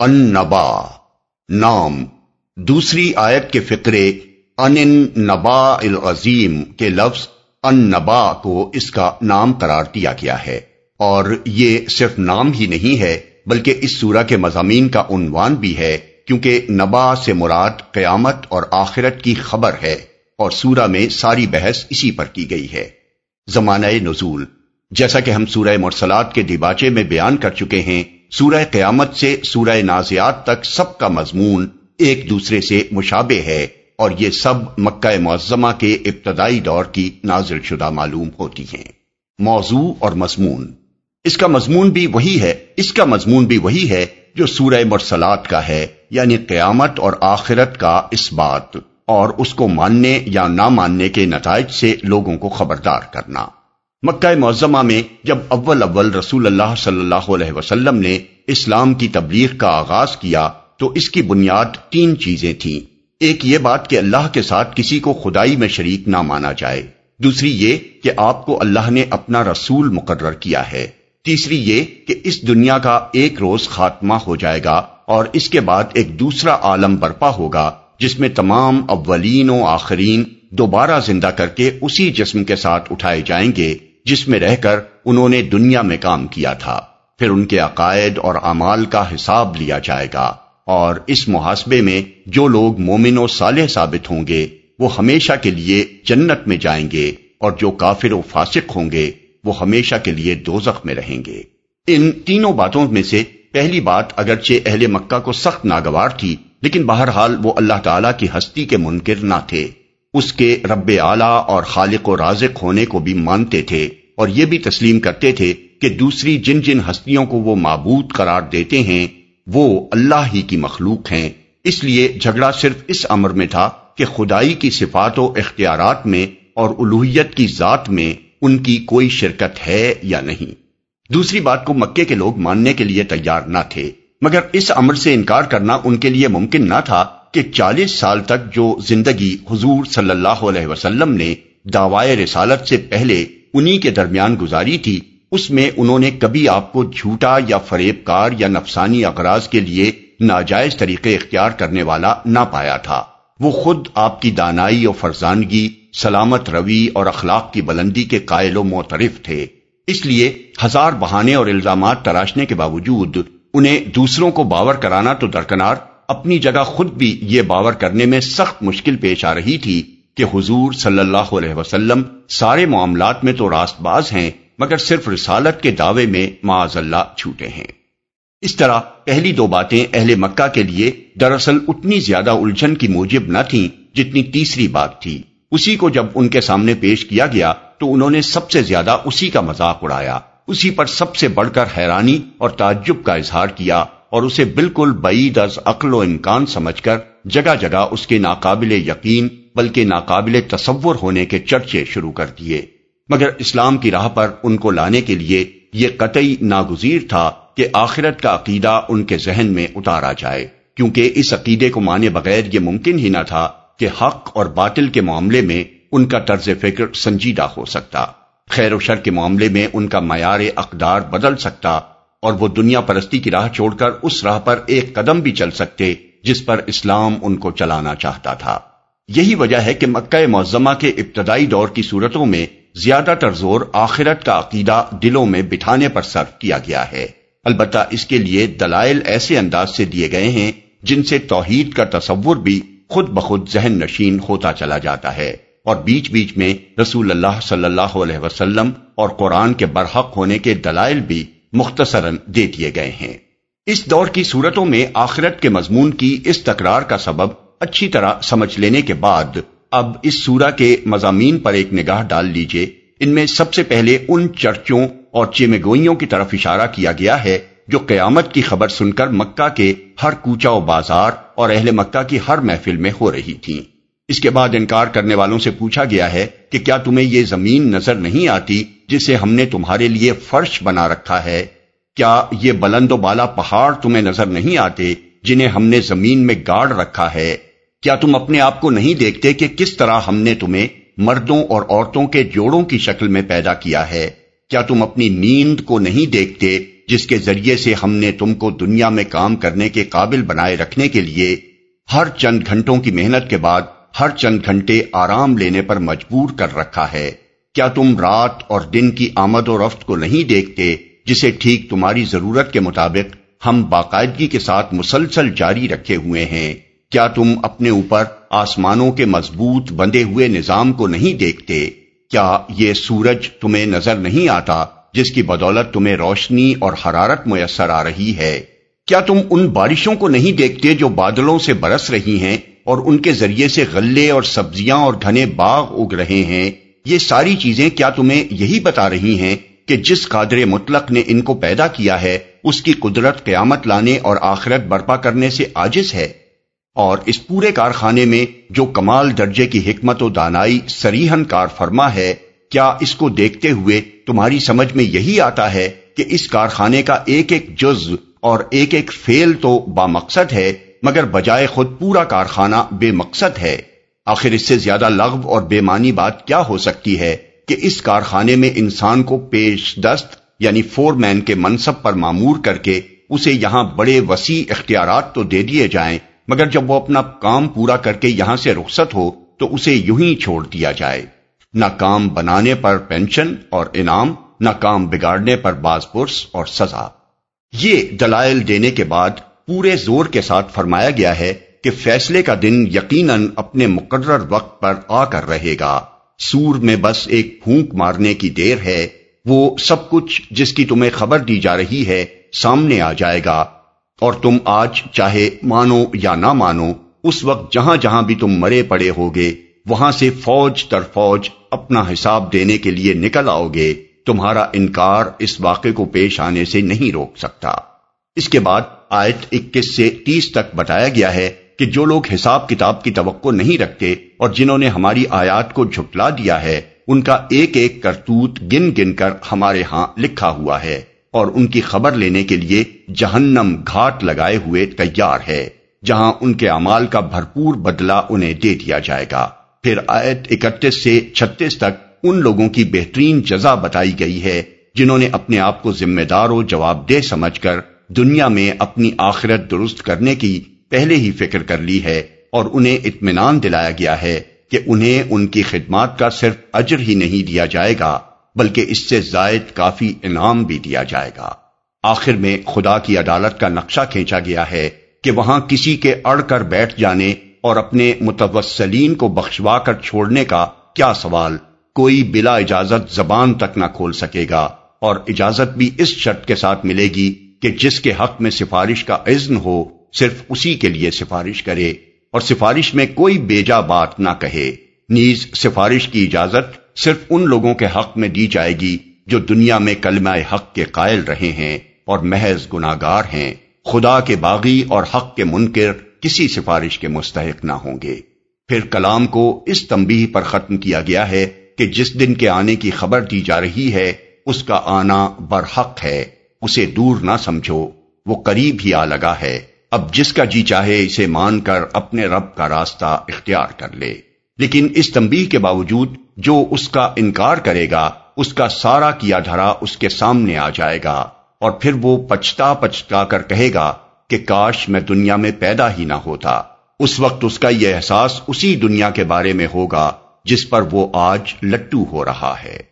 النبا، نام۔ دوسری آیت کے فکرے ان نبا العظیم کے لفظ ان نبا کو اس کا نام قرار دیا گیا ہے۔ اور یہ صرف نام ہی نہیں ہے، بلکہ اس سورہ کے مضامین کا عنوان بھی ہے، کیونکہ نبا سے مراد قیامت اور آخرت کی خبر ہے۔ اور سورہ میں ساری بحث اسی پر کی گئی ہے۔ زمانہ نزول، جیسا کہ ہم سورہ مرسلات کے دیباچے میں بیان کر چکے ہیں سورہ قیامت سے سورہ نازیات تک سب کا مضمون ایک دوسرے سے مشابہ ہے اور یہ سب مکہ معظمہ کے ابتدائی دور کی نازل شدہ معلوم ہوتی ہیں۔ موضوع اور مضمون۔ اس کا مضمون بھی وہی ہے، اس کا مضمون بھی وہی ہے جو سورہ مرسلات کا ہے یعنی قیامت اور آخرت کا اس بات اور اس کو ماننے یا نہ ماننے کے نتائج سے لوگوں کو خبردار کرنا۔ مکہ معظمہ میں جب اول اول رسول اللہ صلی اللہ علیہ وسلم نے اسلام کی تبلیغ کا آغاز کیا تو اس کی بنیاد تین چیزیں تھیں۔ ایک یہ بات کہ اللہ کے ساتھ کسی کو خدائی میں شریک نہ مانا جائے۔ دوسری یہ کہ آپ کو اللہ نے اپنا رسول مقرر کیا ہے۔ تیسری یہ کہ اس دنیا کا ایک روز خاتمہ ہو جائے گا اور اس کے بعد ایک دوسرا عالم برپا ہوگا جس میں تمام اولین و آخرین دوبارہ زندہ کر کے اسی جسم کے ساتھ اٹھائے جائیں گے۔ جس میں رہ کر انہوں نے دنیا میں کام کیا تھا۔ پھر ان کے عقائد اور اعمال کا حساب لیا جائے گا۔ اور اس محاسبے میں جو لوگ مومن و صالح ثابت ہوں گے، وہ ہمیشہ کے لیے جنت میں جائیں گے۔ اور جو کافر و فاسق ہوں گے، وہ ہمیشہ کے لیے دوزخ میں رہیں گے۔ ان تینوں باتوں میں سے پہلی بات اگرچہ اہل مکہ کو سخت ناگوار تھی، لیکن بہرحال وہ اللہ تعالی کی ہستی کے منکر نہ تھے۔ اس کے رب اعلی اور خالق و رازق ہونے کو بھی مانتے تھے اور یہ بھی تسلیم کرتے تھے کہ دوسری جن جن ہستیوں کو وہ معبود قرار دیتے ہیں، وہ اللہ ہی کی مخلوق ہیں۔ اس لیے جھگڑا صرف اس امر میں تھا کہ خدائی کی صفات و اختیارات میں اور الوحیت کی ذات میں ان کی کوئی شرکت ہے یا نہیں۔ دوسری بات کو مکے کے لوگ ماننے کے لیے تیار نہ تھے، مگر اس امر سے انکار کرنا ان کے لیے ممکن نہ تھا کہ چالیس سال تک جو زندگی حضور صلی اللہ علیہ وسلم نے دعوائے رسالت سے پہلے انہی کے درمیان گزاری تھی، اس میں انہوں نے کبھی آپ کو جھوٹا یا فریب کار یا نفسانی اغراض کے لیے ناجائز طریقے اختیار کرنے والا نہ پایا تھا۔ وہ خود آپ کی دانائی اور فرزانگی، سلامت روی اور اخلاق کی بلندی کے قائل و معترف تھے۔ اس لیے ہزار بہانے اور الزامات تراشنے کے باوجود انہیں دوسروں کو باور کرانا تو درکنار اپنی جگہ خود بھی یہ باور کرنے میں سخت مشکل پیش آ رہی تھی کہ حضور صلی اللہ علیہ وسلم سارے معاملات میں تو راست باز ہیں، مگر صرف رسالت کے دعوے میں معاذ اللہ چھوٹے ہیں۔ اس طرح پہلی دو باتیں اہل مکہ کے لیے دراصل اتنی زیادہ الجھن کی موجب نہ تھیں جتنی تیسری بات تھی۔ اسی کو جب ان کے سامنے پیش کیا گیا تو انہوں نے سب سے زیادہ اسی کا مذاق اڑایا۔ اسی پر سب سے بڑھ کر حیرانی اور تعجب کا اظہار کیا۔ اور اسے بالکل بعید از عقل و امکان سمجھ کر جگہ جگہ اس کے ناقابل یقین بلکہ ناقابل تصور ہونے کے چرچے شروع کر دیے۔ مگر اسلام کی راہ پر ان کو لانے کے لیے یہ قطعی ناگزیر تھا کہ آخرت کا عقیدہ ان کے ذہن میں اتارا جائے، کیونکہ اس عقیدے کو مانے بغیر یہ ممکن ہی نہ تھا کہ حق اور باطل کے معاملے میں ان کا طرز فکر سنجیدہ ہو سکتا۔ خیر و شر کے معاملے میں ان کا معیار اقدار بدل سکتا۔ اور وہ دنیا پرستی کی راہ چھوڑ کر اس راہ پر ایک قدم بھی چل سکتے جس پر اسلام ان کو چلانا چاہتا تھا۔ یہی وجہ ہے کہ مکہ معظمہ کے ابتدائی دور کی صورتوں میں زیادہ تر زور آخرت کا عقیدہ دلوں میں بٹھانے پر صرف کیا گیا ہے۔ البتہ اس کے لیے دلائل ایسے انداز سے دیے گئے ہیں جن سے توحید کا تصور بھی خود بخود ذہن نشین ہوتا چلا جاتا ہے اور بیچ بیچ میں رسول اللہ صلی اللہ علیہ وسلم اور قرآن کے برحق ہونے کے دلائل بھی مختصراً دے دیے گئے ہیں۔ اس دور کی صورتوں میں آخرت کے مضمون کی اس تکرار کا سبب اچھی طرح سمجھ لینے کے بعد اب اس سورہ کے مضامین پر ایک نگاہ ڈال لیجیے۔ ان میں سب سے پہلے ان چرچوں اور چیمگوئیوں کی طرف اشارہ کیا گیا ہے جو قیامت کی خبر سن کر مکہ کے ہر کوچا و بازار اور اہل مکہ کی ہر محفل میں ہو رہی تھیں۔ اس کے بعد انکار کرنے والوں سے پوچھا گیا ہے کہ کیا تمہیں یہ زمین نظر نہیں آتی جسے ہم نے تمہارے لیے فرش بنا رکھا ہے؟ کیا یہ بلند و بالا پہاڑ تمہیں نظر نہیں آتے جنہیں ہم نے زمین میں گاڑ رکھا ہے؟ کیا تم اپنے آپ کو نہیں دیکھتے کہ کس طرح ہم نے تمہیں مردوں اور عورتوں کے جوڑوں کی شکل میں پیدا کیا ہے؟ کیا تم اپنی نیند کو نہیں دیکھتے جس کے ذریعے سے ہم نے تم کو دنیا میں کام کرنے کے قابل بنائے رکھنے کے لیے ہر چند گھنٹوں کی محنت کے بعد ہر چند گھنٹے آرام لینے پر مجبور کر رکھا ہے۔ کیا تم رات اور دن کی آمد و رفت کو نہیں دیکھتے جسے ٹھیک تمہاری ضرورت کے مطابق ہم باقاعدگی کے ساتھ مسلسل جاری رکھے ہوئے ہیں؟ کیا تم اپنے اوپر آسمانوں کے مضبوط بندے ہوئے نظام کو نہیں دیکھتے؟ کیا یہ سورج تمہیں نظر نہیں آتا جس کی بدولت تمہیں روشنی اور حرارت میسر آ رہی ہے؟ کیا تم ان بارشوں کو نہیں دیکھتے جو بادلوں سے برس رہی ہیں اور ان کے ذریعے سے غلے اور سبزیاں اور گھنے باغ اگ رہے ہیں۔ یہ ساری چیزیں کیا تمہیں یہی بتا رہی ہیں کہ جس قادر مطلق نے ان کو پیدا کیا ہے، اس کی قدرت قیامت لانے اور آخرت برپا کرنے سے آجز ہے۔ اور اس پورے کارخانے میں جو کمال درجے کی حکمت و دانائی سریحن کار فرما ہے، کیا اس کو دیکھتے ہوئے تمہاری سمجھ میں یہی آتا ہے کہ اس کارخانے کا ایک ایک جز اور ایک ایک فیل تو با مقصد ہے مگر بجائے خود پورا کارخانہ بے مقصد ہے۔ آخر اس سے زیادہ لغو اور بے معنی بات کیا ہو سکتی ہے کہ اس کارخانے میں انسان کو پیش دست یعنی فور مین کے منصب پر معمور کر کے اسے یہاں بڑے وسیع اختیارات تو دے دیے جائیں، مگر جب وہ اپنا کام پورا کر کے یہاں سے رخصت ہو تو اسے یوں ہی چھوڑ دیا جائے۔ نہ کام بنانے پر پینشن اور انعام، نہ کام بگاڑنے پر باز پرس اور سزا۔ یہ دلائل دینے کے بعد پورے زور کے ساتھ فرمایا گیا ہے کہ فیصلے کا دن یقیناً اپنے مقرر وقت پر آ کر رہے گا۔ سور میں بس ایک پھونک مارنے کی دیر ہے۔ وہ سب کچھ جس کی تمہیں خبر دی جا رہی ہے سامنے آ جائے گا۔ اور تم آج چاہے مانو یا نہ مانو، اس وقت جہاں جہاں بھی تم مرے پڑے ہوگے، وہاں سے فوج تر فوج اپنا حساب دینے کے لیے نکل آؤ گے۔ تمہارا انکار اس واقعے کو پیش آنے سے نہیں روک سکتا۔ اس کے بعد آیت اکیس سے تیس تک بتایا گیا ہے کہ جو لوگ حساب کتاب کی توقع نہیں رکھتے اور جنہوں نے ہماری آیات کو جھٹلا دیا ہے، ان کا ایک ایک کرتوت گن گن کر ہمارے ہاں لکھا ہوا ہے اور ان کی خبر لینے کے لیے جہنم گھاٹ لگائے ہوئے تیار ہے، جہاں ان کے امال کا بھرپور بدلہ انہیں دے دیا جائے گا۔ پھر آیت اکتیس سے چھتیس تک ان لوگوں کی بہترین جزا بتائی گئی ہے، جنہوں نے اپنے آپ کو ذمہ دار و جواب دہ سمجھ کر دنیا میں اپنی آخرت درست کرنے کی پہلے ہی فکر کر لی ہے اور انہیں اطمینان دلایا گیا ہے کہ انہیں ان کی خدمات کا صرف اجر ہی نہیں دیا جائے گا، بلکہ اس سے زائد کافی انعام بھی دیا جائے گا۔ آخر میں خدا کی عدالت کا نقشہ کھینچا گیا ہے کہ وہاں کسی کے اڑ کر بیٹھ جانے اور اپنے متوسلین کو بخشوا کر چھوڑنے کا کیا سوال؟ کوئی بلا اجازت زبان تک نہ کھول سکے گا اور اجازت بھی اس شرط کے ساتھ ملے گی کہ جس کے حق میں سفارش کا اذن ہو، صرف اسی کے لیے سفارش کرے اور سفارش میں کوئی بیجا بات نہ کہے۔ نیز سفارش کی اجازت صرف ان لوگوں کے حق میں دی جائے گی جو دنیا میں کلمہ حق کے قائل رہے ہیں اور محض گناگار ہیں۔ خدا کے باغی اور حق کے منکر کسی سفارش کے مستحق نہ ہوں گے۔ پھر کلام کو اس تنبیہ پر ختم کیا گیا ہے کہ جس دن کے آنے کی خبر دی جا رہی ہے، اس کا آنا برحق ہے۔ اسے دور نہ سمجھو، وہ قریب ہی آ لگا ہے۔ اب جس کا جی چاہے اسے مان کر اپنے رب کا راستہ اختیار کر لے۔ لیکن اس تنبیہ کے باوجود جو اس کا انکار کرے گا، اس کا سارا کیا دھرا اس کے سامنے آ جائے گا۔ اور پھر وہ پچھتا پچھتا کر کہے گا کہ کاش میں دنیا میں پیدا ہی نہ ہوتا۔ اس وقت اس کا یہ احساس اسی دنیا کے بارے میں ہوگا جس پر وہ آج لٹو ہو رہا ہے۔